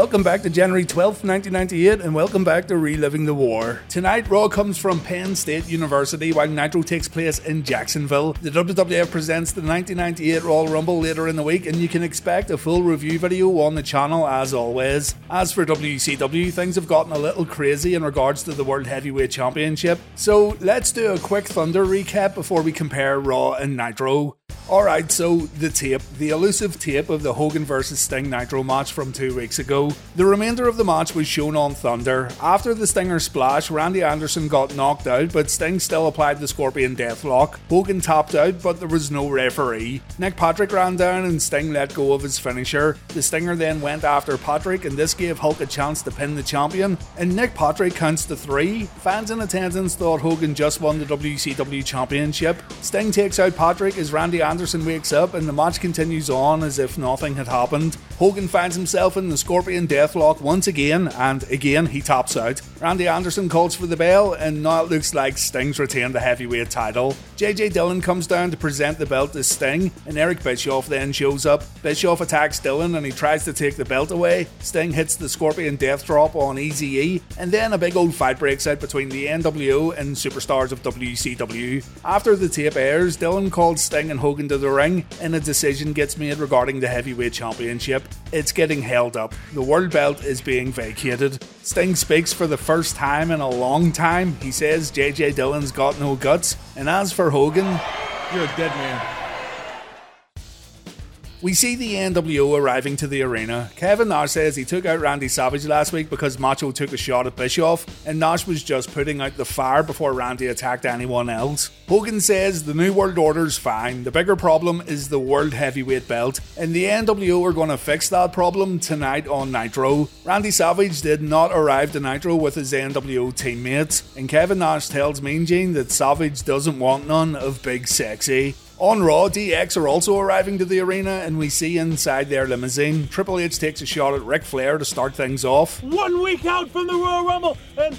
Welcome back to January 12th, 1998, and welcome back to Reliving the War. Tonight, Raw comes from Penn State University while Nitro takes place in Jacksonville. The WWF presents the 1998 Royal Rumble later in the week, and you can expect a full review video on the channel as always. As for WCW, things have gotten a little crazy in regards to the World Heavyweight Championship, so let's do a quick Thunder recap before we compare Raw and Nitro. Alright, so the tape, the elusive tape of the Hogan vs Sting Nitro match from two weeks ago. The remainder of the match was shown on Thunder. After the Stinger splash, Randy Anderson got knocked out, but Sting still applied the Scorpion Deathlock. Hogan tapped out, but there was no referee. Nick Patrick ran down and Sting let go of his finisher. The Stinger then went after Patrick, and this gave Hulk a chance to pin the champion. And Nick Patrick counts to three. Fans in attendance thought Hogan just won the WCW Championship. Sting takes out Patrick as Randy Anderson Anderson wakes up and the match continues on as if nothing had happened. Hogan finds himself in the Scorpion Deathlock once again, and again he tops out. Randy Anderson calls for the bell, and now it looks like Sting's retained the heavyweight title. JJ Dillon comes down to present the belt to Sting, and Eric Bischoff then shows up. Bischoff attacks Dillon and he tries to take the belt away. Sting hits the Scorpion Death Drop on Easy E, and then a big old fight breaks out between the NWO and superstars of WCW. After the tape airs, Dillon calls Sting and Hogan to the ring, and a decision gets made regarding the heavyweight championship. It's getting held up. The world belt is being vacated. Sting speaks for the first time in a long time. He says JJ Dillon's got no guts, and as for Hogan, you're a dead man. We see the NWO arriving to the arena. Kevin Nash says he took out Randy Savage last week because Macho took a shot at Bischoff, and Nash was just putting out the fire before Randy attacked anyone else. Hogan says the New World Order's fine, the bigger problem is the World Heavyweight Belt, and the NWO are going to fix that problem tonight on Nitro. Randy Savage did not arrive to Nitro with his NWO teammates, and Kevin Nash tells Mean Gene that Savage doesn't want none of Big Sexy. On Raw, DX are also arriving to the arena, and we see inside their limousine, Triple H takes a shot at Ric Flair to start things off. One week out from the Royal Rumble, and!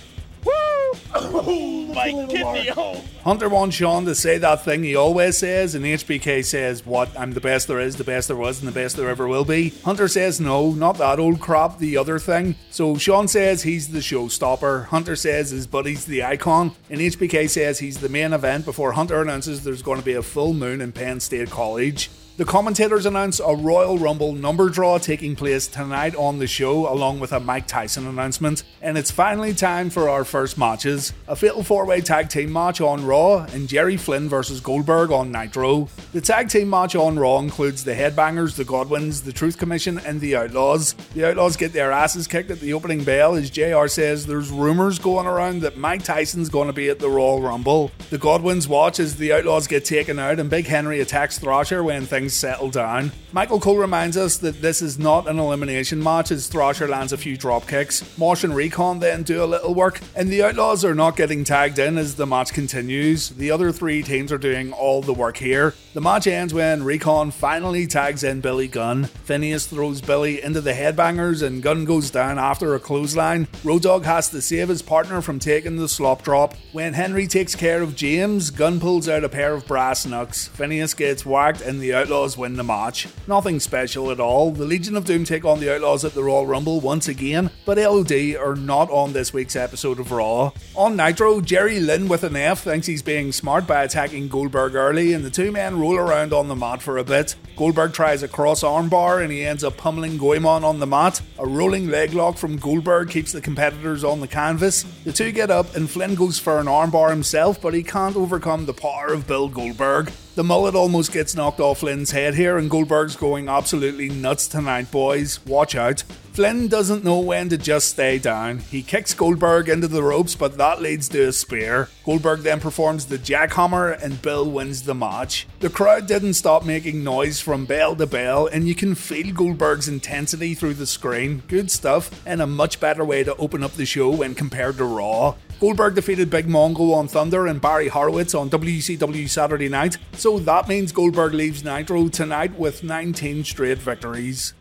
Oh, my kidney! Oh. Hunter wants Shawn to say that thing he always says, and HBK says, What? I'm the best there is, the best there was, and the best there ever will be. Hunter says, No, not that old crap, the other thing. So Shawn says he's the showstopper. Hunter says his buddy's the icon, and HBK says he's the main event before Hunter announces there's going to be a full moon in Penn State College. The commentators announce a Royal Rumble number draw taking place tonight on the show, along with a Mike Tyson announcement. And it's finally time for our first matches a fatal four way tag team match on Raw, and Jerry Flynn versus Goldberg on Nitro. The tag team match on Raw includes the Headbangers, the Godwins, the Truth Commission, and the Outlaws. The Outlaws get their asses kicked at the opening bell as JR says there's rumours going around that Mike Tyson's going to be at the Royal Rumble. The Godwins watch as the Outlaws get taken out, and Big Henry attacks Thrasher when things things settle down. Michael Cole reminds us that this is not an elimination match as Thrasher lands a few drop kicks. Mosh and Recon then do a little work, and the Outlaws are not getting tagged in as the match continues. The other three teams are doing all the work here. The match ends when Recon finally tags in Billy Gunn. Phineas throws Billy into the headbangers, and Gunn goes down after a clothesline. Road Dogg has to save his partner from taking the slop drop. When Henry takes care of James, Gunn pulls out a pair of brass knucks. Phineas gets whacked, and the Outlaws Outlaws win the match. Nothing special at all. The Legion of Doom take on the Outlaws at the Royal Rumble once again, but LOD are not on this week's episode of Raw. On Nitro, Jerry Lynn with an F thinks he's being smart by attacking Goldberg early, and the two men roll around on the mat for a bit. Goldberg tries a cross armbar and he ends up pummeling Goemon on the mat. A rolling leg lock from Goldberg keeps the competitors on the canvas. The two get up and Flynn goes for an armbar himself, but he can't overcome the power of Bill Goldberg. The mullet almost gets knocked off Flynn's head here, and Goldberg's going absolutely nuts tonight, boys. Watch out. Flynn doesn't know when to just stay down. He kicks Goldberg into the ropes, but that leads to a spear. Goldberg then performs the jackhammer, and Bill wins the match. The crowd didn't stop making noise from bell to bell, and you can feel Goldberg's intensity through the screen. Good stuff, and a much better way to open up the show when compared to Raw. Goldberg defeated Big Mongo on Thunder and Barry Horowitz on WCW Saturday night, so that means Goldberg leaves Nitro tonight with 19 straight victories.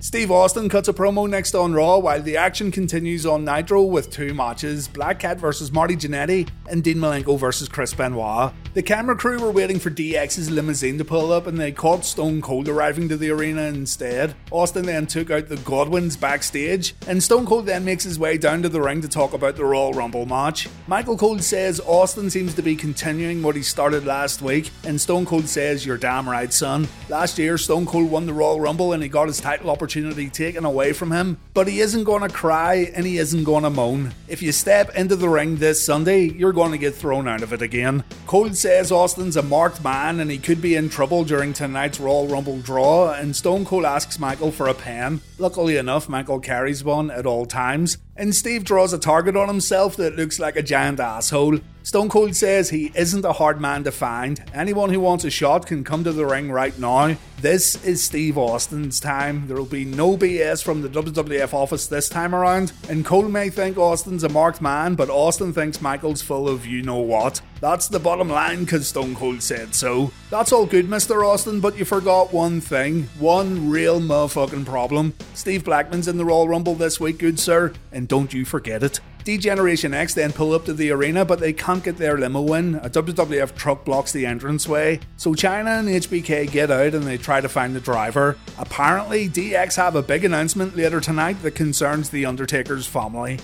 Steve Austin cuts a promo next on Raw while the action continues on Nitro with two matches Black Cat versus Marty Jannetty and Dean Malenko versus Chris Benoit. The camera crew were waiting for DX's limousine to pull up and they caught Stone Cold arriving to the arena instead. Austin then took out the Godwins backstage, and Stone Cold then makes his way down to the ring to talk about the Royal Rumble match. Michael Cole says Austin seems to be continuing what he started last week, and Stone Cold says, You're damn right, son. Last year, Stone Cold won the Royal Rumble and he got his title opportunity taken away from him, but he isn't to cry and he isn't to moan. If you step into the ring this Sunday, you're to get thrown out of it again. Cole says Austin's a marked man and he could be in trouble during tonight's Royal Rumble draw, and Stone Cold asks Michael for a pen. Luckily enough, Michael carries one at all times, and Steve draws a target on himself that looks like a giant asshole. Stone Cold says he isn't a hard man to find. Anyone who wants a shot can come to the ring right now. This is Steve Austin's time. There will be no BS from the WWF office this time around. And Cole may think Austin's a marked man, but Austin thinks Michael's full of you know what. That's the bottom line because Stone Cold said so. That's all good, Mr. Austin, but you forgot one thing. One real motherfucking problem. Steve Blackman's in the Royal Rumble this week, good sir, and don't you forget it. D-Generation X then pull up to the arena, but they can't get their limo in. A WWF truck blocks the entranceway, so Chyna and HBK get out and they try to find the driver. Apparently, DX have a big announcement later tonight that concerns the Undertaker's family.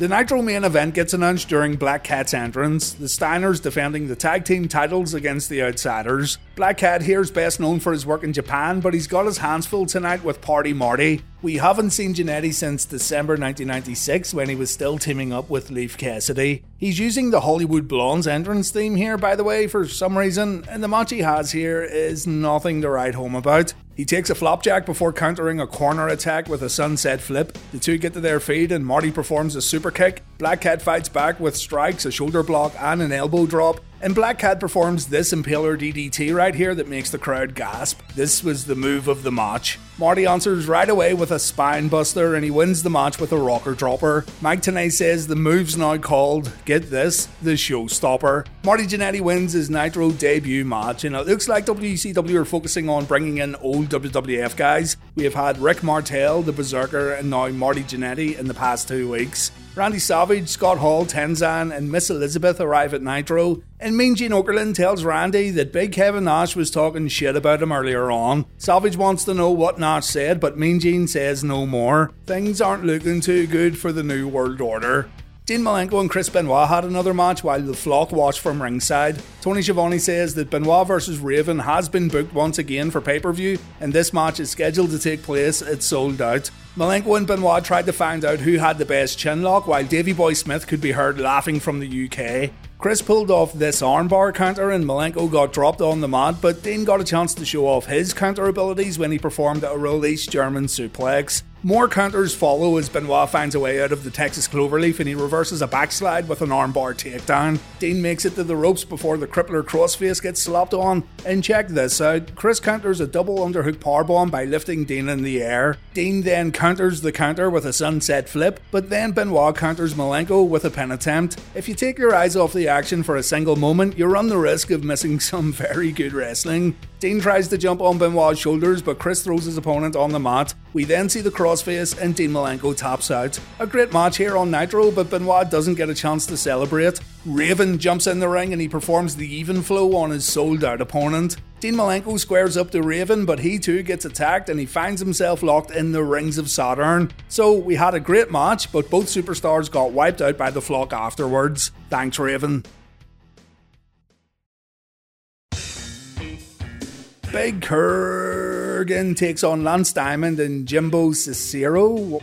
The Nitro main event gets announced during Black Cat's entrance, the Steiners defending the tag team titles against the Outsiders. Black Cat here is best known for his work in Japan, but he's got his hands full tonight with Party Marty. We haven't seen Jannetty since December 1996 when he was still teaming up with Leif Cassidy. He's using the Hollywood Blondes entrance theme here, by the way, for some reason, and the match he has here is nothing to write home about. He takes a flopjack before countering a corner attack with a sunset flip. The two get to their feet and Marty performs a super kick. Black Cat fights back with strikes, a shoulder block, and an elbow drop. And Black Cat performs this Impaler DDT right here that makes the crowd gasp. This was the move of the match. Marty answers right away with a spine buster and he wins the match with a rocker dropper. Mike Tenay says the move's now called, get this, the showstopper. Marty Jannetty wins his Nitro debut match and it looks like WCW are focusing on bringing in old WWF guys. We have had Rick Martel, the Berserker, and now Marty Jannetty in the past two weeks. Randy Savage, Scott Hall, Tenzan, and Miss Elizabeth arrive at Nitro, and Mean Gene Okerlund tells Randy that Big Kevin Nash was talking shit about him earlier on. Savage wants to know what Nash said, but Mean Gene says no more. Things aren't looking too good for the New World Order. Dean Malenko and Chris Benoit had another match while the flock watched from ringside. Tony Schiavone says that Benoit vs Raven has been booked once again for pay per view, and this match is scheduled to take place. It's sold out. Malenko and Benoit tried to find out who had the best chin lock, while Davy Boy Smith could be heard laughing from the UK. Chris pulled off this armbar counter and Malenko got dropped on the mat, but Dean got a chance to show off his counter abilities when he performed a release German suplex. More counters follow as Benoit finds a way out of the Texas Cloverleaf and he reverses a backslide with an armbar takedown. Dean makes it to the ropes before the crippler crossface gets slapped on. And check this out Chris counters a double underhook powerbomb by lifting Dean in the air. Dean then counters the counter with a sunset flip, but then Benoit counters Malenko with a pin attempt. If you take your eyes off the action for a single moment, you run the risk of missing some very good wrestling. Dean tries to jump on Benoit's shoulders, but Chris throws his opponent on the mat. We then see the crossface and Dean Malenko taps out. A great match here on Nitro, but Benoit doesn't get a chance to celebrate. Raven jumps in the ring and he performs the even flow on his sold out opponent. Dean Malenko squares up to Raven, but he too gets attacked and he finds himself locked in the rings of Saturn. So we had a great match, but both superstars got wiped out by the flock afterwards. Thanks, Raven. Big Kurrgan takes on Lance Diamond and Jimbo Cicero.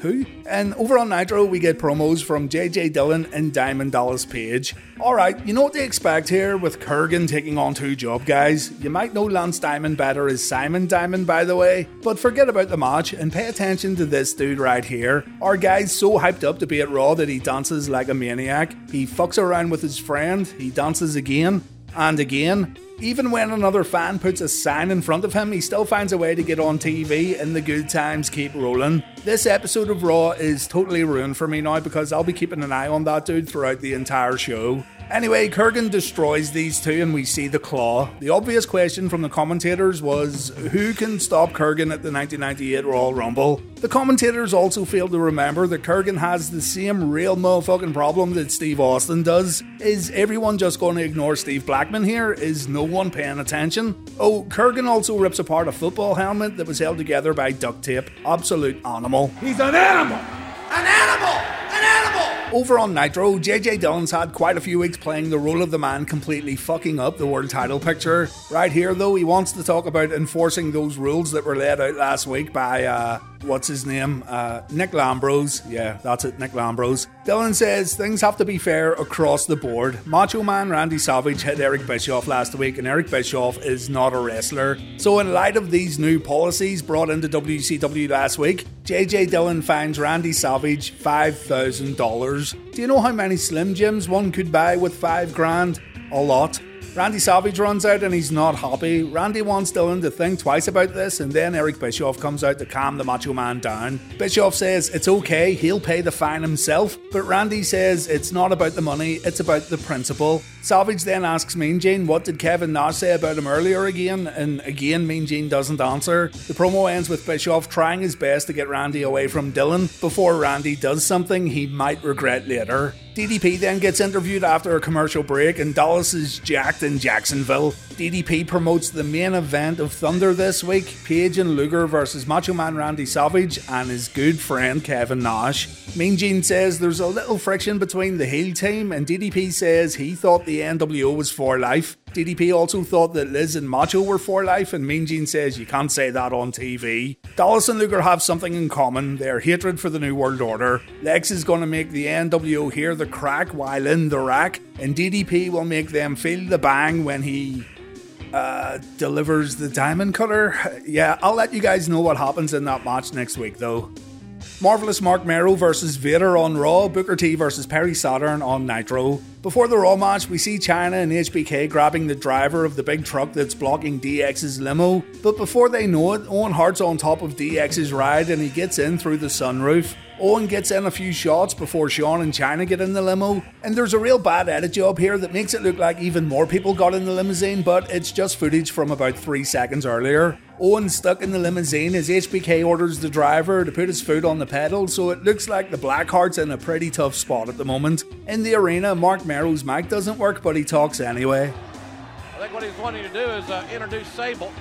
Who? And over on Nitro, we get promos from JJ Dillon and Diamond Dallas Page. Alright, you know what to expect here with Kurrgan taking on two job guys. You might know Lance Diamond better as Simon Diamond, by the way, but forget about the match and pay attention to this dude right here. Our guy's so hyped up to be at Raw that he dances like a maniac. He fucks around with his friend, he dances again and again Even when another fan puts a sign in front of him, he still finds a way to get on TV and the good times keep rolling. This episode of Raw is totally ruined for me now because I'll be keeping an eye on that dude throughout the entire show. Anyway, Kurrgan destroys these two and we see the claw. The obvious question from the commentators was who can stop Kurrgan at the 1998 Royal Rumble? The commentators also fail to remember that Kurrgan has the same real motherfucking problem that Steve Austin does. Is everyone just going to ignore Steve Blackman here? Is no one paying attention? Oh, Kurrgan also rips apart a football helmet that was held together by duct tape. Absolute animal. He's an animal! An animal! An animal! Over on Nitro, JJ Dillon's had quite a few weeks playing the role of the man completely fucking up the world title picture. Right here, though, he wants to talk about enforcing those rules that were laid out last week by uh, what's his name? Uh, Nick Lambros. Yeah, that's it, Nick Lambros. Dillon says things have to be fair across the board. Macho Man Randy Savage hit Eric Bischoff last week, and Eric Bischoff is not a wrestler. So, in light of these new policies brought into WCW last week, JJ Dillon finds Randy Savage $5,000. Do you know how many Slim Jims one could buy with five grand? A lot. Randy Savage runs out and he's not happy. Randy wants Dillon to think twice about this, and then Eric Bischoff comes out to calm the Macho Man down. Bischoff says it's okay, he'll pay the fine himself, but Randy says it's not about the money, it's about the principle. Savage then asks Mean Gene what did Kevin Nash say about him earlier again, and again Mean Gene doesn't answer. The promo ends with Bischoff trying his best to get Randy away from Dillon before Randy does something he might regret later. DDP then gets interviewed after a commercial break, and Dallas is jacked in Jacksonville. DDP promotes the main event of Thunder this week Page and Luger versus Macho Man Randy Savage and his good friend Kevin Nash. Mean Gene says there's a little friction between the heel team, and DDP says he thought the NWO was for life. DDP also thought that Liz and Macho were for life, and Mean Gene says you can't say that on TV. Dallas and Luger have something in common their hatred for the New World Order. Lex is going to make the NWO hear the crack while in the rack, and DDP will make them feel the bang when he uh, delivers the diamond cutter. Yeah, I'll let you guys know what happens in that match next week, though. Marvelous Mark Mero versus Vader on Raw, Booker T versus Perry Saturn on Nitro. Before the Raw match, we see Chyna and HBK grabbing the driver of the big truck that's blocking DX's limo. But before they know it, Owen Hart's on top of DX's ride and he gets in through the sunroof. Owen gets in a few shots before Shawn and Chyna get in the limo, and there's a real bad edit job here that makes it look like even more people got in the limousine, but it's just footage from about 3 seconds earlier. Owen's stuck in the limousine as HBK orders the driver to put his foot on the pedal, so it looks like the Blackheart's in a pretty tough spot at the moment. In the arena, Mark Mero's mic doesn't work, but he talks anyway. I think what he's wanting to do is uh, introduce Sable.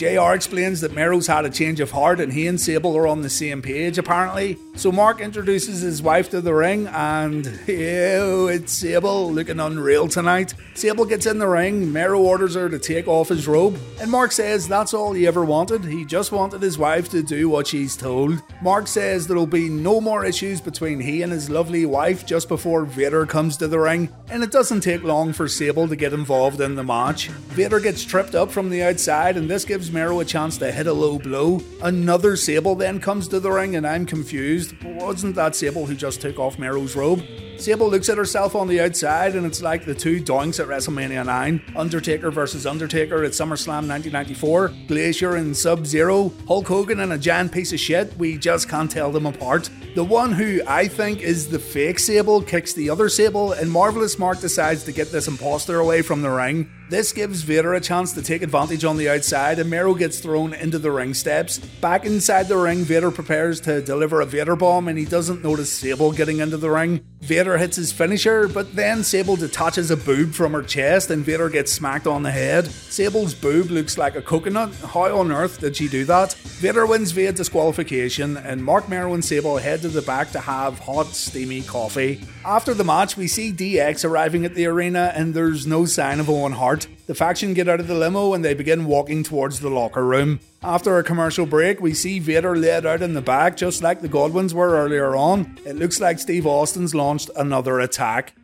JR explains that Mero's had a change of heart and he and Sable are on the same page apparently. So Mark introduces his wife to the ring and ew, it's Sable looking unreal tonight. Sable gets in the ring, Mero orders her to take off his robe, and Mark says that's all he ever wanted. He just wanted his wife to do what she's told. Mark says there'll be no more issues between he and his lovely wife just before Vader comes to the ring, and it doesn't take long for Sable to get involved in the match. Vader gets tripped up from the outside, and this gives Mero a chance to hit a low blow. Another Sable then comes to the ring, and I'm confused. Wasn't that Sable who just took off Mero's robe? Sable looks at herself on the outside, and it's like the two doinks at WrestleMania 9 Undertaker versus Undertaker at SummerSlam 1994, Glacier and Sub Zero, Hulk Hogan and a giant piece of shit. We just can't tell them apart. The one who I think is the fake Sable kicks the other Sable, and Marvelous Mark decides to get this imposter away from the ring. This gives Vader a chance to take advantage on the outside, and Mero gets thrown into the ring steps. Back inside the ring, Vader prepares to deliver a Vader bomb, and he doesn't notice Sable getting into the ring. Vader hits his finisher, but then Sable detaches a boob from her chest, and Vader gets smacked on the head. Sable's boob looks like a coconut. How on earth did she do that? Vader wins via disqualification, and Mark Mero and Sable head to the back to have hot, steamy coffee. After the match, we see DX arriving at the arena, and there's no sign of Owen Hart. The faction get out of the limo and they begin walking towards the locker room. After a commercial break, we see Vader laid out in the back just like the Godwins were earlier on. It looks like Steve Austin's launched another attack.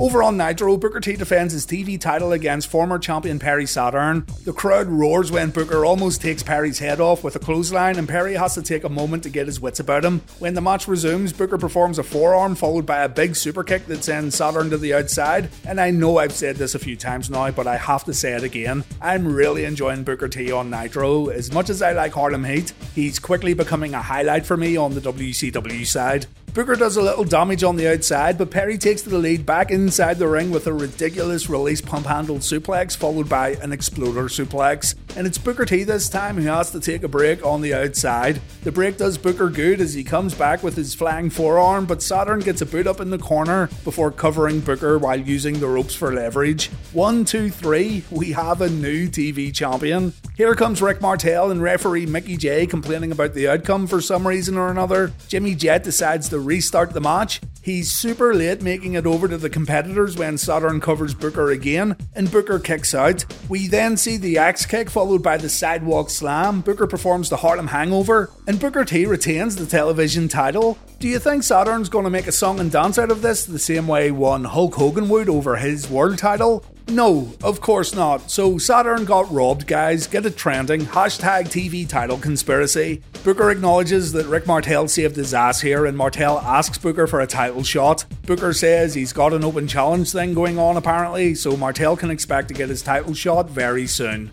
Over on Nitro, Booker T defends his TV title against former champion Perry Saturn. The crowd roars when Booker almost takes Perry's head off with a clothesline, and Perry has to take a moment to get his wits about him. When the match resumes, Booker performs a forearm followed by a big super kick that sends Saturn to the outside. And I know I've said this a few times now, but I have to say it again. I'm really enjoying Booker T on Nitro. As much as I like Harlem Heat, he's quickly becoming a highlight for me on the WCW side. Booker does a little damage on the outside, but Perry takes the lead back inside the ring with a ridiculous release pump handled suplex, followed by an exploder suplex. And it's Booker T this time who has to take a break on the outside. The break does Booker good as he comes back with his flying forearm, but Saturn gets a boot up in the corner before covering Booker while using the ropes for leverage. One, two, three, we have a new TV champion. Here comes Rick Martel and referee Mickie Jay complaining about the outcome for some reason or another. Jimmy Jet decides to restart the match. He's super late making it over to the competitors when Saturn covers Booker again, and Booker kicks out. We then see the axe kick followed by the sidewalk slam. Booker performs the Harlem Hangover, and Booker T retains the television title. Do you think Saturn's going to make a song and dance out of this the same way one Hulk Hogan would over his world title? No, of course not. So Saturn got robbed, guys. Get it trending. Hashtag TV title conspiracy. Booker acknowledges that Rick Martel saved his ass here, and Martel asks Booker for a title shot. Booker says he's got an open challenge thing going on apparently, so Martel can expect to get his title shot very soon.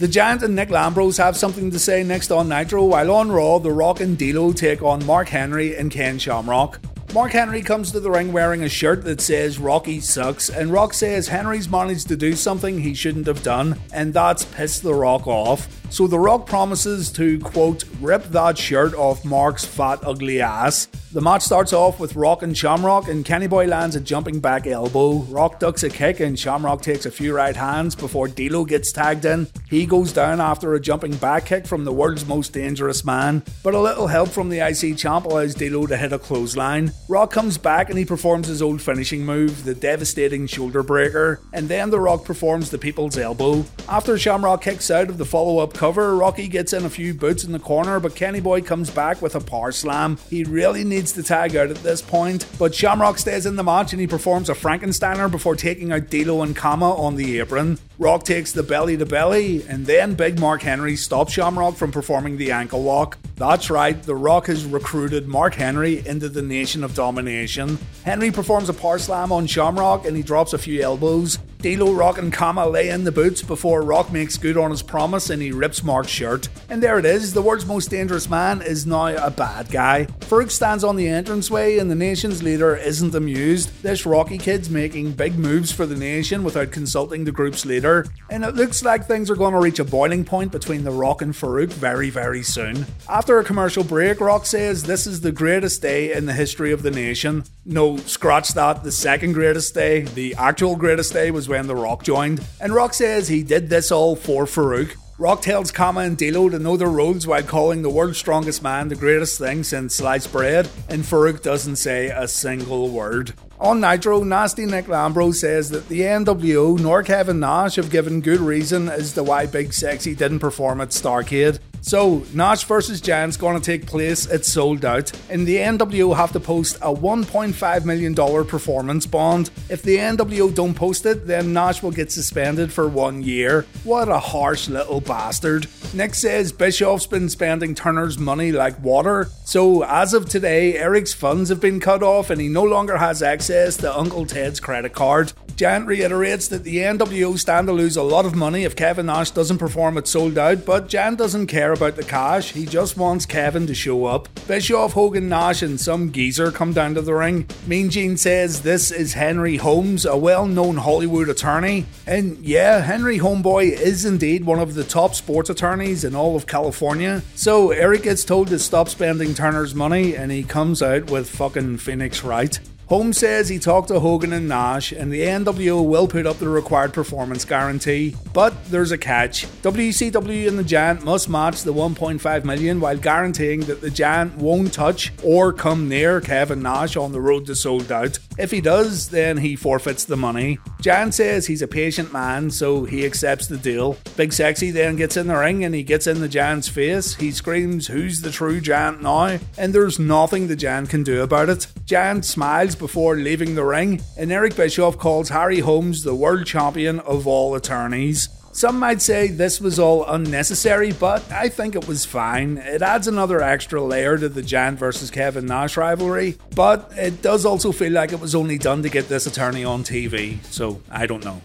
The Giant and Nick Lambros have something to say next on Nitro, while on Raw, The Rock and D'Lo take on Mark Henry and Ken Shamrock. Mark Henry comes to the ring wearing a shirt that says Rocky sucks, and Rock says Henry's managed to do something he shouldn't have done, and that's pissed the Rock off. So The Rock promises to, quote, rip that shirt off Mark's fat, ugly ass. The match starts off with Rock and Shamrock, and Kenny Boy lands a jumping back elbow. Rock ducks a kick, and Shamrock takes a few right hands before D'Lo gets tagged in. He goes down after a jumping back kick from the world's most dangerous man, but a little help from the IC champ allows D'Lo to hit a clothesline. Rock comes back and he performs his old finishing move, the devastating shoulder breaker, and then The Rock performs the people's elbow. After Shamrock kicks out of the follow up cover, Rocky gets in a few boots in the corner, but Kenny Boy comes back with a power slam. He really needs to tag out at this point, but Shamrock stays in the match and he performs a Frankensteiner before taking out D'Lo and Kama on the apron. Rock takes the belly to belly, and then Big Mark Henry stops Shamrock from performing the ankle lock. That's right, The Rock has recruited Mark Henry into the Nation of Domination. Henry performs a power slam on Shamrock and he drops a few elbows. D'Lo, Rock, and Kama lay in the boots before Rock makes good on his promise and he rips Mark's shirt. And there it is, the world's most dangerous man is now a bad guy. Farouk stands on the entranceway and the nation's leader isn't amused. This Rocky kid's making big moves for the nation without consulting the group's leader. And it looks like things are going to reach a boiling point between The Rock and Farouk very, very soon. After a commercial break, Rock says this is the greatest day in the history of the nation. No, scratch that, the second greatest day, the actual greatest day was when The Rock joined. And Rock says he did this all for Farouk. Rock tells Kama and D'Lo to know their roles while calling the world's strongest man the greatest thing since sliced bread, and Farouk doesn't say a single word. On Nitro, Nasty Nick Lambro says that the NWO nor Kevin Nash have given good reason as to why Big Sexy didn't perform at Starcade. So, Nash versus Giant's going to take place, it's sold out, and the NWO have to post a $1.5 million performance bond. If the NWO don't post it, then Nash will get suspended for one year. What a harsh little bastard. Nick says Bischoff's been spending Turner's money like water, so as of today, Eric's funds have been cut off and he no longer has access to Uncle Ted's credit card. Giant reiterates that the NWO stand to lose a lot of money if Kevin Nash doesn't perform at Souled Out, but Giant doesn't care about the cash, he just wants Kevin to show up. Bischoff, Hogan, Nash, and some geezer come down to the ring. Mean Gene says this is Henry Holmes, a well known Hollywood attorney. And yeah, Henry Homeboy is indeed one of the top sports attorneys in all of California. So Eric gets told to stop spending Turner's money, and he comes out with fucking Phoenix Wright. Holmes says he talked to Hogan and Nash, and the NWO will put up the required performance guarantee. But there's a catch. WCW and the Giant must match the 1.5 million while guaranteeing that the Giant won't touch or come near Kevin Nash on the road to Souled Out. If he does, then he forfeits the money. Giant says he's a patient man, so he accepts the deal. Big Sexy then gets in the ring and he gets in the Giant's face. He screams, Who's the true Giant now? And there's nothing the Giant can do about it. Giant smiles before leaving the ring, and Eric Bischoff calls Harry Holmes the world champion of all attorneys. Some might say this was all unnecessary, but I think it was fine. It adds another extra layer to the Giant versus Kevin Nash rivalry, but it does also feel like it was only done to get this attorney on TV, so I don't know.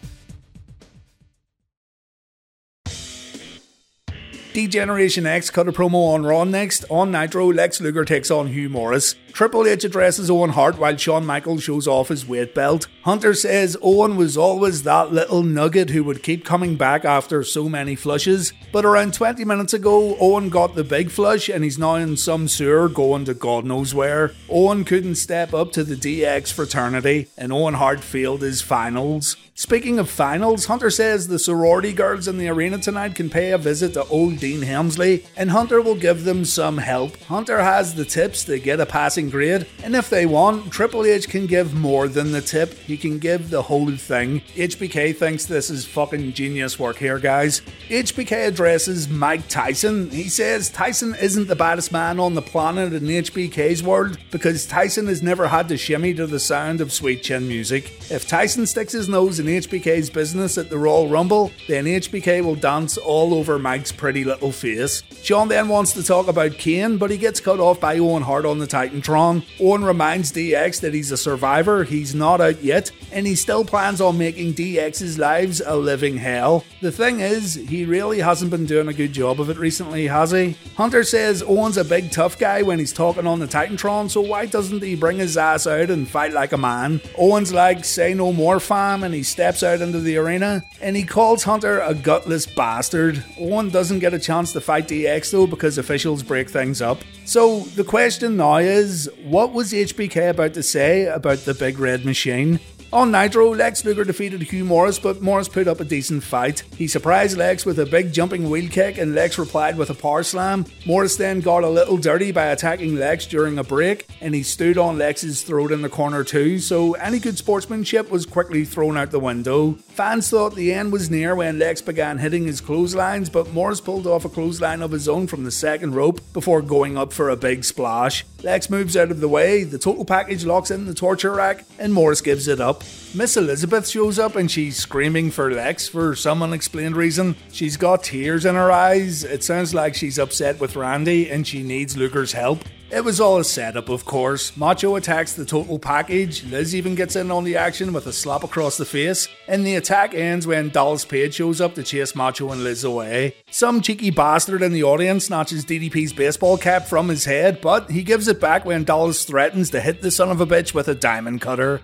D-Generation X cut a promo on Raw next. On Nitro, Lex Luger takes on Hugh Morris. Triple H addresses Owen Hart while Shawn Michaels shows off his weight belt. Hunter says Owen was always that little nugget who would keep coming back after so many flushes. But around 20 minutes ago, Owen got the big flush and he's now in some sewer going to God knows where. Owen couldn't step up to the DX fraternity and Owen Hart failed his finals. Speaking of finals, Hunter says the sorority girls in the arena tonight can pay a visit to old Dean Helmsley and Hunter will give them some help. Hunter has the tips to get a passing grade, and if they want, Triple H can give more than the tip. He can give the whole thing. HBK thinks this is fucking genius work here, guys. HBK addresses Mike Tyson. He says Tyson isn't the baddest man on the planet in HBK's world because Tyson has never had to shimmy to the sound of sweet chin music. If Tyson sticks his nose in HBK's business at the Royal Rumble, then HBK will dance all over Mike's pretty little face. Shawn then wants to talk about Kane, but he gets cut off by Owen Hart on the Titantron. Owen reminds DX that he's a survivor, he's not out yet, and he still plans on making DX's lives a living hell. The thing is, he really hasn't been doing a good job of it recently, has he? Hunter says Owen's a big tough guy when he's talking on the Titantron, so why doesn't he bring his ass out and fight like a man? Owen's like, say no more, fam, and he steps out into the arena, and he calls Hunter a gutless bastard. Owen doesn't get a chance to fight DX though because officials break things up. So the question now is what was HBK about to say about the big red machine? On Nitro, Lex Luger defeated Hugh Morris, but Morris put up a decent fight. He surprised Lex with a big jumping wheel kick, and Lex replied with a power slam. Morris then got a little dirty by attacking Lex during a break, and he stood on Lex's throat in the corner too, so any good sportsmanship was quickly thrown out the window. Fans thought the end was near when Lex began hitting his clotheslines, but Morris pulled off a clothesline of his own from the second rope before going up for a big splash. Lex moves out of the way, the total package locks in the torture rack, and Morris gives it up. Miss Elizabeth shows up and she's screaming for Lex for some unexplained reason. She's got tears in her eyes. It sounds like she's upset with Randy and she needs Luger's help. It was all a setup, of course. Macho attacks the total package. Liz even gets in on the action with a slap across the face. And the attack ends when Dallas Page shows up to chase Macho and Liz away. Some cheeky bastard in the audience snatches DDP's baseball cap from his head, but he gives it back when Dallas threatens to hit the son of a bitch with a diamond cutter.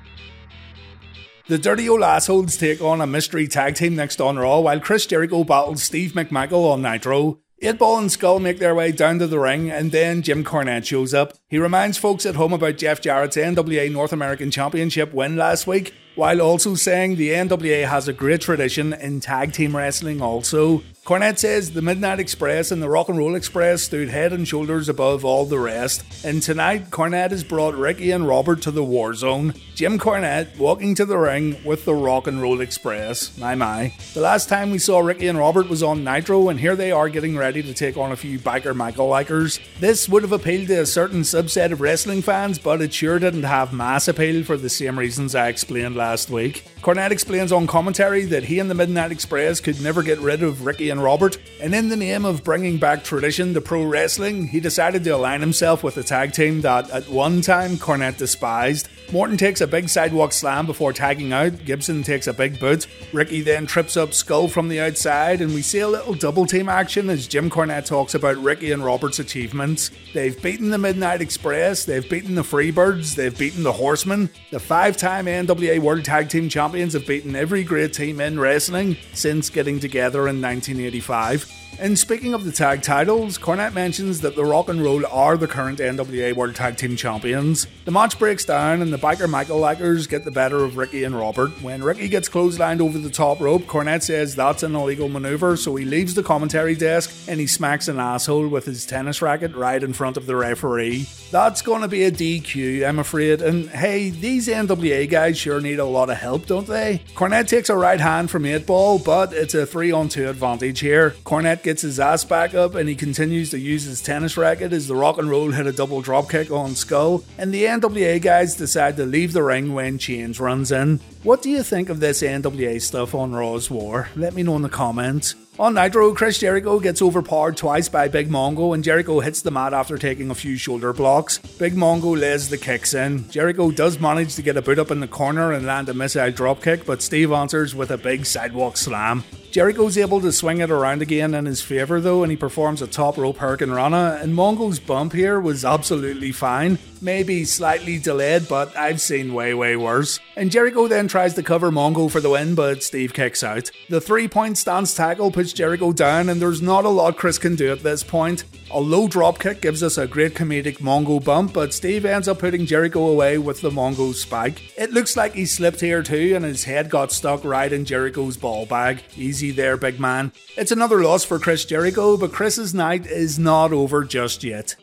The Dirty Old Assholes take on a mystery tag team next on Raw while Chris Jericho battles Steve McMichael on Nitro. 8 Ball and Skull make their way down to the ring, and then Jim Cornette shows up. He reminds folks at home about Jeff Jarrett's NWA North American Championship win last week, while also saying the NWA has a great tradition in tag team wrestling also. Cornette says the Midnight Express and the Rock and Roll Express stood head and shoulders above all the rest. And tonight, Cornette has brought Ricky and Robert to the war zone. Jim Cornette walking to the ring with the Rock and Roll Express. My my. The last time we saw Ricky and Robert was on Nitro, and here they are getting ready to take on a few biker Michael likers. This would have appealed to a certain subset of wrestling fans, but it sure didn't have mass appeal for the same reasons I explained last week. Cornette explains on commentary that he and the Midnight Express could never get rid of Ricky and Robert, and in the name of bringing back tradition to pro wrestling, he decided to align himself with a tag team that at one time Cornette despised. Morton takes a big sidewalk slam before tagging out, Gibson takes a big boot, Ricky then trips up Skull from the outside, and we see a little double team action as Jim Cornette talks about Ricky and Robert's achievements. They've beaten the Midnight Express, they've beaten the Freebirds, they've beaten the Horsemen. The five time NWA World Tag Team Champions have beaten every great team in wrestling since getting together in 1985. And speaking of the tag titles, Cornette mentions that the Rock and Roll are the current NWA World Tag Team Champions. The match breaks down and the biker Michael Lakers get the better of Ricky and Robert. When Ricky gets clotheslined over the top rope, Cornette says that's an illegal maneuver, so he leaves the commentary desk and he smacks an asshole with his tennis racket right in front of the referee. That's gonna be a DQ, I'm afraid. And hey, these NWA guys sure need a lot of help, don't they? Cornette takes a right hand from 8 Ball, but it's a 3 on 2 advantage here. Cornette gets his ass back up and he continues to use his tennis racket as the rock and roll hit a double dropkick on Skull, and the NWA guys decide to leave the ring when Chains runs in. What do you think of this NWA stuff on Raw's War? Let me know in the comments. On Nitro, Chris Jericho gets overpowered twice by Big Mongo, and Jericho hits the mat after taking a few shoulder blocks. Big Mongo lays the kicks in. Jericho does manage to get a boot up in the corner and land a missile dropkick, but Steve answers with a big sidewalk slam. Jericho's able to swing it around again in his favour though, and he performs a top rope hurricanrana. And Mongo's bump here was absolutely fine, maybe slightly delayed, but I've seen way, way worse. And Jericho then tries to cover Mongo for the win, but Steve kicks out. The three point stance tackle puts Jericho down, and there's not a lot Chris can do at this point. A low drop kick gives us a great comedic Mongo bump, but Steve ends up putting Jericho away with the Mongo spike. It looks like he slipped here too, and his head got stuck right in Jericho's ball bag. Easy there, big man. It's another loss for Chris Jericho, but Chris's night is not over just yet.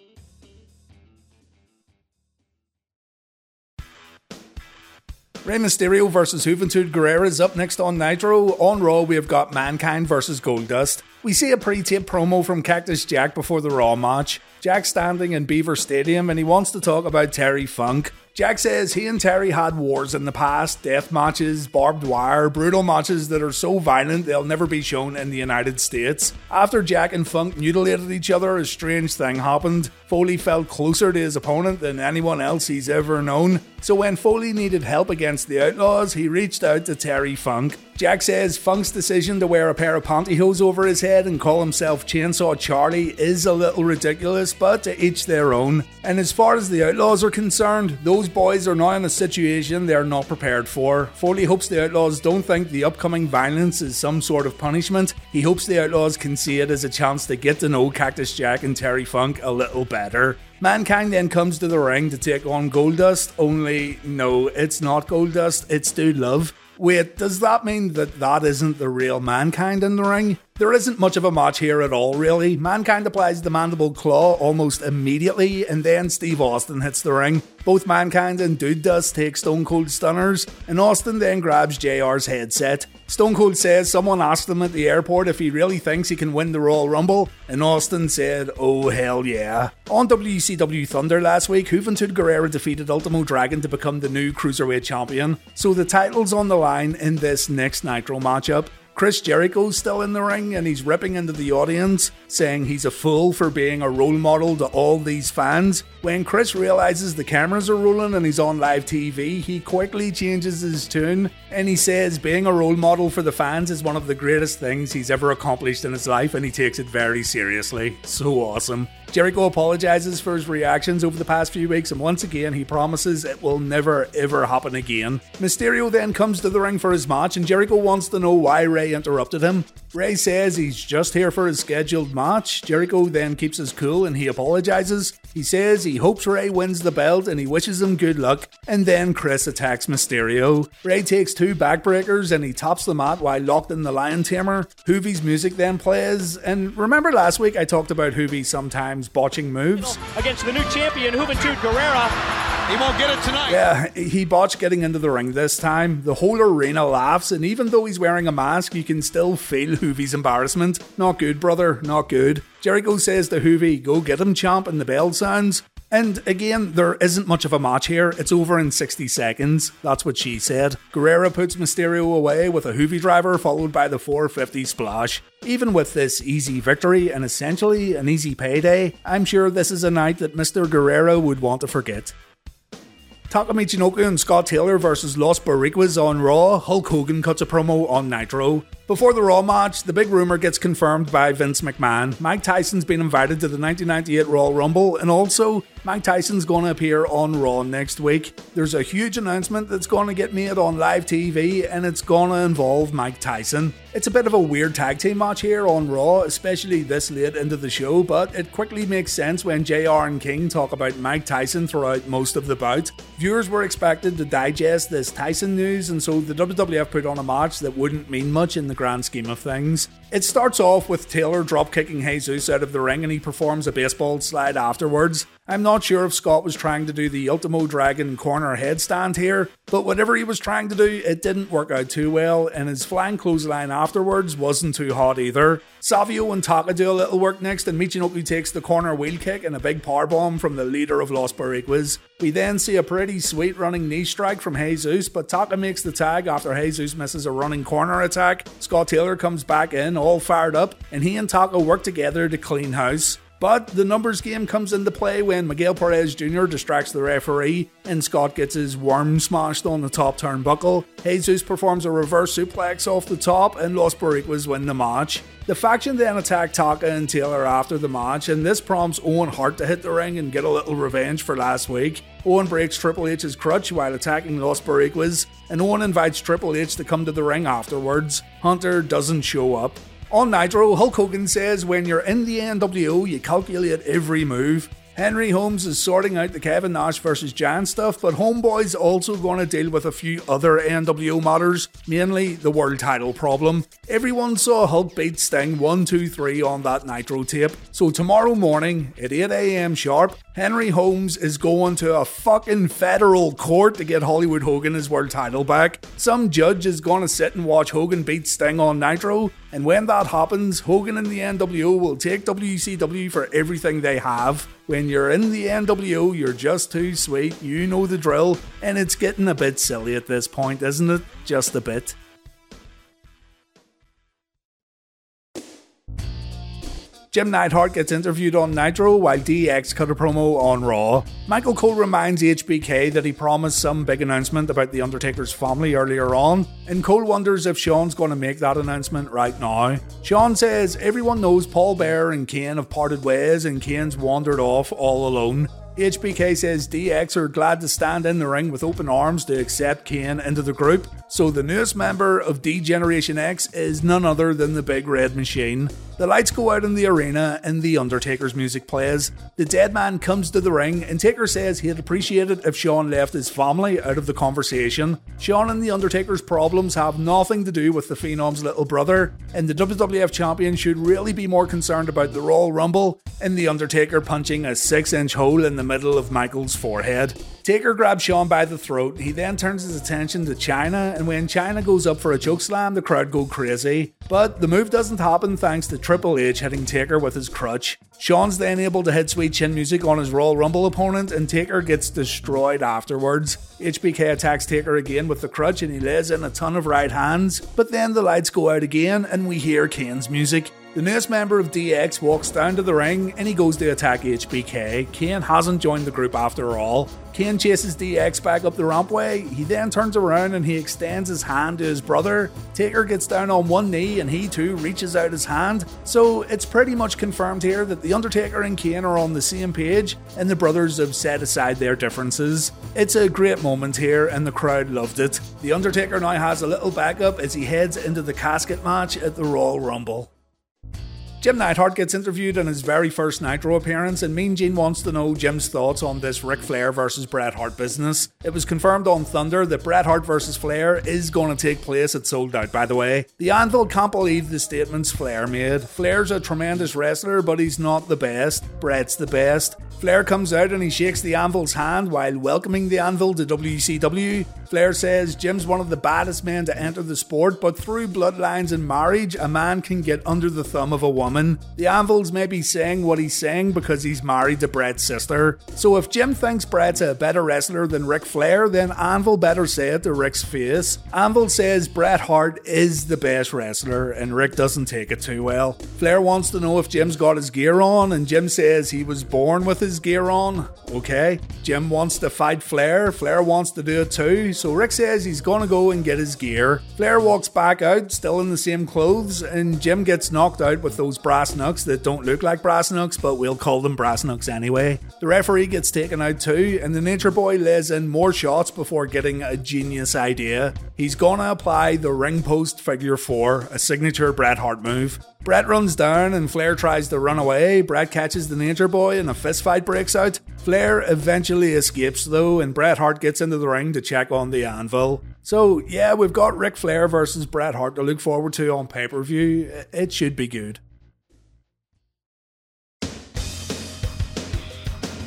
Rey Mysterio versus Juventud Guerrera is up next on Nitro. On Raw, we have got Mankind versus Goldust. We see a pre-tape promo from Cactus Jack before the Raw match. Jack standing in Beaver Stadium and he wants to talk about Terry Funk. Jack says he and Terry had wars in the past, death matches, barbed wire, brutal matches that are so violent they'll never be shown in the United States. After Jack and Funk mutilated each other, a strange thing happened. Foley felt closer to his opponent than anyone else he's ever known. So when Foley needed help against the Outlaws, he reached out to Terry Funk. Jack says Funk's decision to wear a pair of pantyhose over his head and call himself Chainsaw Charlie is a little ridiculous, but to each their own. And as far as the Outlaws are concerned, those boys are now in a situation they're not prepared for. Foley hopes the Outlaws don't think the upcoming violence is some sort of punishment. He hopes the Outlaws can see it as a chance to get to know Cactus Jack and Terry Funk a little better. Mankind then comes to the ring to take on Goldust, only no, it's not Goldust, it's Dude Love. Wait, does that mean that that isn't the real Mankind in the ring? There isn't much of a match here at all, really. Mankind applies the mandible claw almost immediately, and then Steve Austin hits the ring. Both Mankind and Dude Dust take Stone Cold stunners, and Austin then grabs JR's headset. Stone Cold says someone asked him at the airport if he really thinks he can win the Royal Rumble, and Austin said, Oh hell yeah. On WCW Thunder last week, Juventud Guerrera defeated Ultimo Dragon to become the new Cruiserweight Champion, so the title's on the line in this next Nitro matchup. Chris Jericho's still in the ring and he's ripping into the audience, saying he's a fool for being a role model to all these fans. When Chris realizes the cameras are rolling and he's on live TV, he quickly changes his tune and he says being a role model for the fans is one of the greatest things he's ever accomplished in his life and he takes it very seriously. So awesome. Jericho apologizes for his reactions over the past few weeks, and once again, he promises it will never ever happen again. Mysterio then comes to the ring for his match, and Jericho wants to know why Rey interrupted him. Rey says he's just here for his scheduled match. Jericho then keeps his cool and he apologizes. He says he hopes Rey wins the belt and he wishes him good luck, and then Chris attacks Mysterio. Rey takes two backbreakers and he tops the mat while locked in the Lion Tamer. Juvi's music then plays, and remember last week I talked about Juvi sometimes botching moves? Against the new champion, Juventud Guerrera. He won't get it tonight. Yeah, he botched getting into the ring this time. The whole arena laughs, and even though he's wearing a mask, you can still feel Juvi's embarrassment. Not good, brother, not good. Jericho says to Juvi, go get him, champ, and the bell sounds. And again, there isn't much of a match here. It's over in 60 seconds. That's what she said. Guerrera puts Mysterio away with a Juvi driver, followed by the 450 splash. Even with this easy victory and essentially an easy payday, I'm sure this is a night that Mr. Guerrero would want to forget. Taka Michinoku and Scott Taylor versus Los Boricuas on Raw. Hulk Hogan cuts a promo on Nitro. Before the Raw match, the big rumor gets confirmed by Vince McMahon. Mike Tyson's been invited to the 1998 Royal Rumble, and also Mike Tyson's going to appear on Raw next week. There's a huge announcement that's going to get made on live TV, and it's going to involve Mike Tyson. It's a bit of a weird tag team match here on Raw, especially this late into the show, but it quickly makes sense when JR and King talk about Mike Tyson throughout most of the bout. Viewers were expected to digest this Tyson news, and so the WWF put on a match that wouldn't mean much in the grand scheme of things. It starts off with Taylor drop kicking Jesus out of the ring and he performs a baseball slide afterwards. I'm not sure if Scott was trying to do the Ultimo Dragon corner headstand here, but whatever he was trying to do, it didn't work out too well, and his flying clothesline afterwards wasn't too hot either. Savio and Taka do a little work next, and Michinoku takes the corner wheel kick and a big power bomb from the leader of Los Boricuas. We then see a pretty sweet running knee strike from Jesus, but Taka makes the tag after Jesus misses a running corner attack. Scott Taylor comes back in, all fired up, and he and Taka work together to clean house. But the numbers game comes into play when Miguel Perez Jr. distracts the referee and Scott gets his worm smashed on the top turnbuckle. Jesus performs a reverse suplex off the top and Los Boricuas win the match. The faction then attack Taka and Taylor after the match, and this prompts Owen Hart to hit the ring and get a little revenge for last week. Owen breaks Triple H's crutch while attacking Los Boricuas, and Owen invites Triple H to come to the ring afterwards. Hunter doesn't show up. On Nitro, Hulk Hogan says when you're in the NWO, you calculate every move. Henry Holmes is sorting out the Kevin Nash versus Jan stuff, but Homeboy's also going to deal with a few other NWO matters, mainly the world title problem. Everyone saw Hulk beat Sting 1 2 3 on that Nitro tape, so tomorrow morning at 8am sharp, Henry Holmes is going to a fucking federal court to get Hollywood Hogan his world title back. Some judge is going to sit and watch Hogan beat Sting on Nitro, and when that happens, Hogan and the NWO will take WCW for everything they have. When you're in the NWO, you're just too sweet, you know the drill, and it's getting a bit silly at this point, isn't it? Just a bit. Jim Neidhart gets interviewed on Nitro while DX cut a promo on Raw. Michael Cole reminds HBK that he promised some big announcement about The Undertaker's family earlier on, and Cole wonders if Shawn's going to make that announcement right now. Shawn says everyone knows Paul Bearer and Kane have parted ways and Kane's wandered off all alone. HBK says DX are glad to stand in the ring with open arms to accept Kane into the group, so the newest member of D Generation X is none other than the Big Red Machine. The lights go out in the arena and The Undertaker's music plays. The dead man comes to the ring, and Taker says he'd appreciate it if Shawn left his family out of the conversation. Shawn and The Undertaker's problems have nothing to do with the Phenom's little brother, and the WWF champion should really be more concerned about the Royal Rumble and The Undertaker punching a 6 inch hole in the middle of Michael's forehead. Taker grabs Shawn by the throat. He then turns his attention to Chyna, and when Chyna goes up for a choke slam, the crowd go crazy. But the move doesn't happen thanks to Triple H hitting Taker with his crutch. Shawn's then able to hit Sweet Chin Music on his Royal Rumble opponent, and Taker gets destroyed afterwards. HBK attacks Taker again with the crutch, and he lays in a ton of right hands. But then the lights go out again, and we hear Kane's music. The newest member of DX walks down to the ring and he goes to attack HBK. Kane hasn't joined the group after all. Kane chases DX back up the rampway. He then turns around and he extends his hand to his brother. Taker gets down on one knee and he too reaches out his hand. So it's pretty much confirmed here that The Undertaker and Kane are on the same page and the brothers have set aside their differences. It's a great moment here and the crowd loved it. The Undertaker now has a little backup as he heads into the casket match at the Royal Rumble. Jim Neidhart gets interviewed in his very first Nitro appearance, and Mean Gene wants to know Jim's thoughts on this Ric Flair versus Bret Hart business. It was confirmed on Thunder that Bret Hart versus Flair is going to take place at Souled Out, by the way. The Anvil can't believe the statements Flair made. Flair's a tremendous wrestler, but he's not the best. Bret's the best. Flair comes out and he shakes the Anvil's hand while welcoming the Anvil to WCW. Flair says Jim's one of the baddest men to enter the sport, but through bloodlines and marriage, a man can get under the thumb of a woman. The Anvil's maybe saying what he's saying because he's married to Bret's sister. So if Jim thinks Bret's a better wrestler than Ric Flair, then Anvil better say it to Ric's face. Anvil says Bret Hart is the best wrestler, and Ric doesn't take it too well. Flair wants to know if Jim's got his gear on, and Jim says he was born with his gear on. Okay. Jim wants to fight Flair, Flair wants to do it too, so Ric says he's gonna go and get his gear. Flair walks back out, still in the same clothes, and Jim gets knocked out with those brass knucks that don't look like brass knucks, but we'll call them brass knucks anyway. The referee gets taken out too, and the Nature Boy lays in more shots before getting a genius idea. He's gonna apply the ring post figure four, a signature Bret Hart move. Bret runs down and Flair tries to run away. Bret catches the Nature Boy and a fistfight breaks out. Flair eventually escapes though, and Bret Hart gets into the ring to check on the anvil. So, yeah, we've got Ric Flair versus Bret Hart to look forward to on pay per view. It should be good.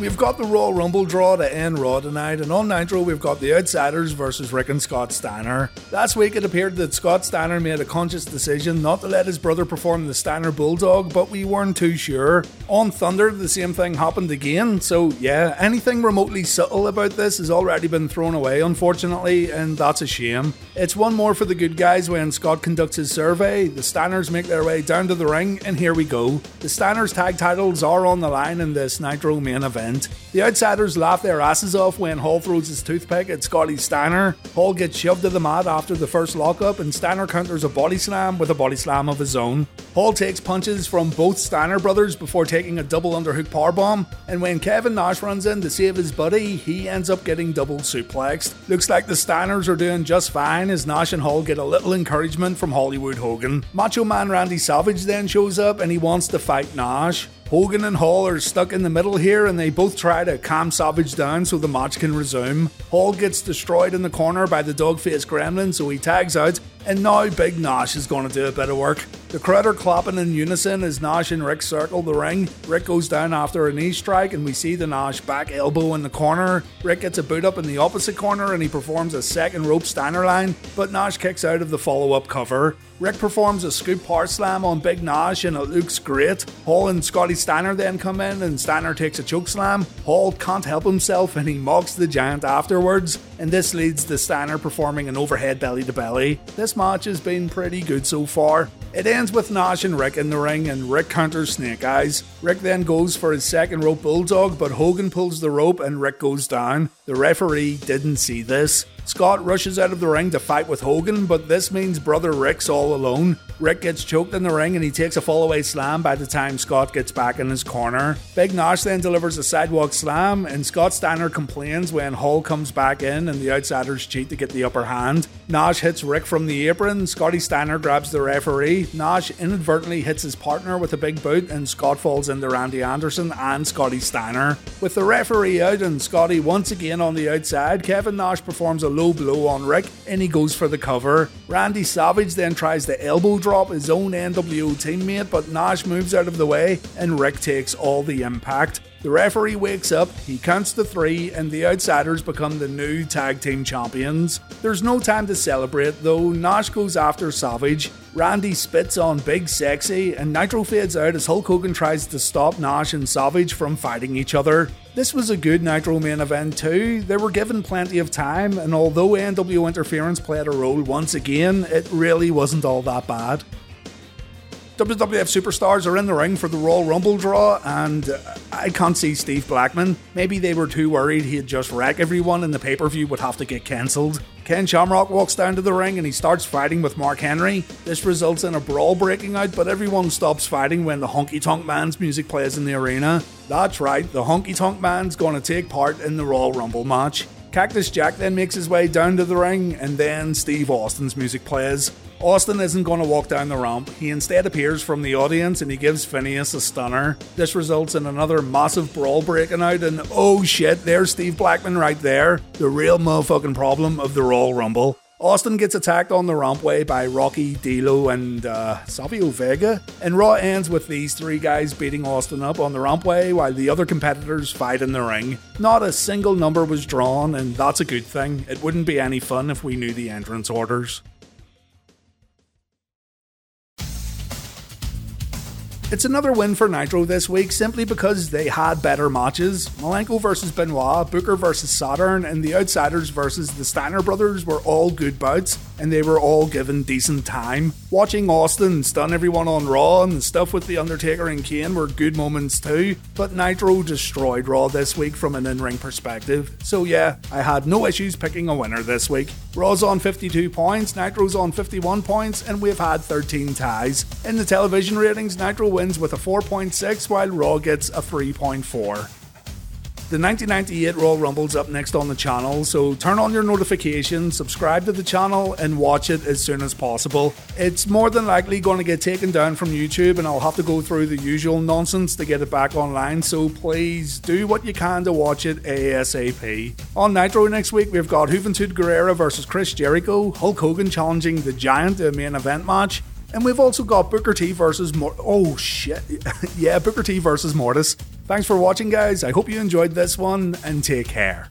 We've got the Royal Rumble draw to end Raw tonight, and on Nitro we've got the Outsiders versus Rick and Scott Steiner. Last week it appeared that Scott Steiner made a conscious decision not to let his brother perform the Steiner Bulldog, but we weren't too sure. On Thunder, the same thing happened again, so yeah, anything remotely subtle about this has already been thrown away, unfortunately, and that's a shame. It's one more for the good guys when Scott conducts his survey. The Steiners make their way down to the ring, and here we go. The Steiners tag titles are on the line in this Nitro main event. The outsiders laugh their asses off when Hall throws his toothpick at Scotty Steiner. Hall gets shoved to the mat after the first lockup, and Steiner counters a body slam with a body slam of his own. Hall takes punches from both Steiner brothers before taking a double underhook powerbomb, and when Kevin Nash runs in to save his buddy, he ends up getting double suplexed. Looks like the Steiners are doing just fine as Nash and Hall get a little encouragement from Hollywood Hogan. Macho Man Randy Savage then shows up and he wants to fight Nash. Hogan and Hall are stuck in the middle here and they both try to calm Savage down so the match can resume. Hall gets destroyed in the corner by the dog faced gremlin so he tags out and now Big Nash is going to do a bit of work. The crowd are clapping in unison as Nash and Rick circle the ring. Rick goes down after a knee strike, and we see the Nash back elbow in the corner. Rick gets a boot up in the opposite corner and he performs a second rope Steiner line, but Nash kicks out of the follow up cover. Rick performs a scoop power slam on Big Nash and it looks great. Hall and Scotty Steiner then come in and Steiner takes a choke slam. Hall can't help himself and he mocks the giant afterwards, and this leads to Steiner performing an overhead belly to belly. This match has been pretty good so far. It ends with Nash and Rick in the ring, and Rick counters Snake Eyes. Rick then goes for his second rope bulldog, but Hogan pulls the rope and Rick goes down. The referee didn't see this. Scott rushes out of the ring to fight with Hogan, but this means brother Rick's all alone. Rick gets choked in the ring and he takes a fallaway slam by the time Scott gets back in his corner. Big Nash then delivers a sidewalk slam, and Scott Steiner complains when Hall comes back in and the outsiders cheat to get the upper hand. Nash hits Rick from the apron, Scotty Steiner grabs the referee, Nash inadvertently hits his partner with a big boot, and Scott falls into Randy Anderson and Scotty Steiner. With the referee out and Scotty once again on the outside, Kevin Nash performs a low blow on Rick and he goes for the cover. Randy Savage then tries the elbow drop his own NWO teammate, but Nash moves out of the way and Rick takes all the impact. The referee wakes up, he counts to three, and the outsiders become the new tag team champions. There's no time to celebrate though, Nash goes after Savage, Randy spits on Big Sexy, and Nitro fades out as Hulk Hogan tries to stop Nash and Savage from fighting each other. This was a good Nitro main event too. They were given plenty of time, and although NWO interference played a role once again, it really wasn't all that bad. WWF superstars are in the ring for the Royal Rumble draw, and uh, I can't see Steve Blackman. Maybe they were too worried he'd just wreck everyone and the pay per view would have to get cancelled. Ken Shamrock walks down to the ring and he starts fighting with Mark Henry. This results in a brawl breaking out, but everyone stops fighting when the Honky Tonk Man's music plays in the arena. That's right, the Honky Tonk Man's to take part in the Royal Rumble match. Cactus Jack then makes his way down to the ring, and then Steve Austin's music plays. Austin isn't going to walk down the ramp. He instead appears from the audience and he gives Phineas a stunner. This results in another massive brawl breaking out, and oh shit, there's Steve Blackman right there, the real motherfucking problem of the Royal Rumble. Austin gets attacked on the rampway by Rocky, D'Lo, and uh, Savio Vega, and Raw ends with these three guys beating Austin up on the rampway while the other competitors fight in the ring. Not a single number was drawn, and that's a good thing. It wouldn't be any fun if we knew the entrance orders. It's another win for Nitro this week simply because they had better matches. Malenko versus Benoit, Booker versus Saturn, and the Outsiders versus the Steiner brothers were all good bouts. And they were all given decent time. Watching Austin stun everyone on Raw and the stuff with The Undertaker and Kane were good moments too, but Nitro destroyed Raw this week from an in ring perspective. So yeah, I had no issues picking a winner this week. Raw's on 52 points, Nitro's on 51 points, and we've had 13 ties. In the television ratings, Nitro wins with a 4.6 while Raw gets a 3.4. The 1998 Royal Rumble's up next on the channel, so turn on your notifications, subscribe to the channel, and watch it as soon as possible. It's more than likely going to get taken down from YouTube, and I'll have to go through the usual nonsense to get it back online, so please do what you can to watch it ASAP. On Nitro next week, we've got Juventud Guerrera versus Chris Jericho, Hulk Hogan challenging the Giant to a main event match, and we've also got Booker T versus Mor- Oh shit. yeah, Booker T versus Mortis. Thanks for watching, guys. I hope you enjoyed this one and take care.